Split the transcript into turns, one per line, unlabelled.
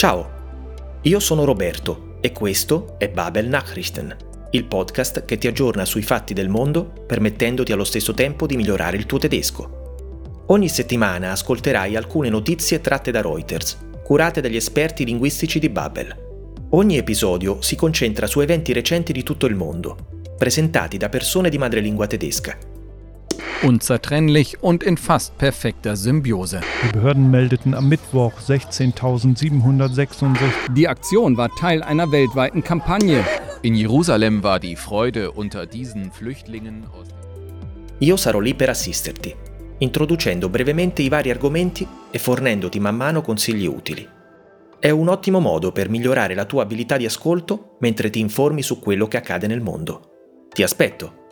Ciao, io sono Roberto e questo è Babel Nachrichten, il podcast che ti aggiorna sui fatti del mondo permettendoti allo stesso tempo di migliorare il tuo tedesco. Ogni settimana ascolterai alcune notizie tratte da Reuters, curate dagli esperti linguistici di Babel. Ogni episodio si concentra su eventi recenti di tutto il mondo, presentati da persone di madrelingua tedesca.
Unzertrennlich und in fast perfekter Symbiose.
Die Behörden meldeten am Mittwoch 16.766.
Die Aktion war Teil einer weltweiten Kampagne.
In Jerusalem war die Freude unter diesen Flüchtlingen aus
Io sarò lì per assisterti, introducendo brevemente i vari argomenti e fornendoti man mano consigli utili. È un ottimo modo per migliorare la tua abilità di ascolto mentre ti informi su quello che accade nel mondo. Ti aspetto!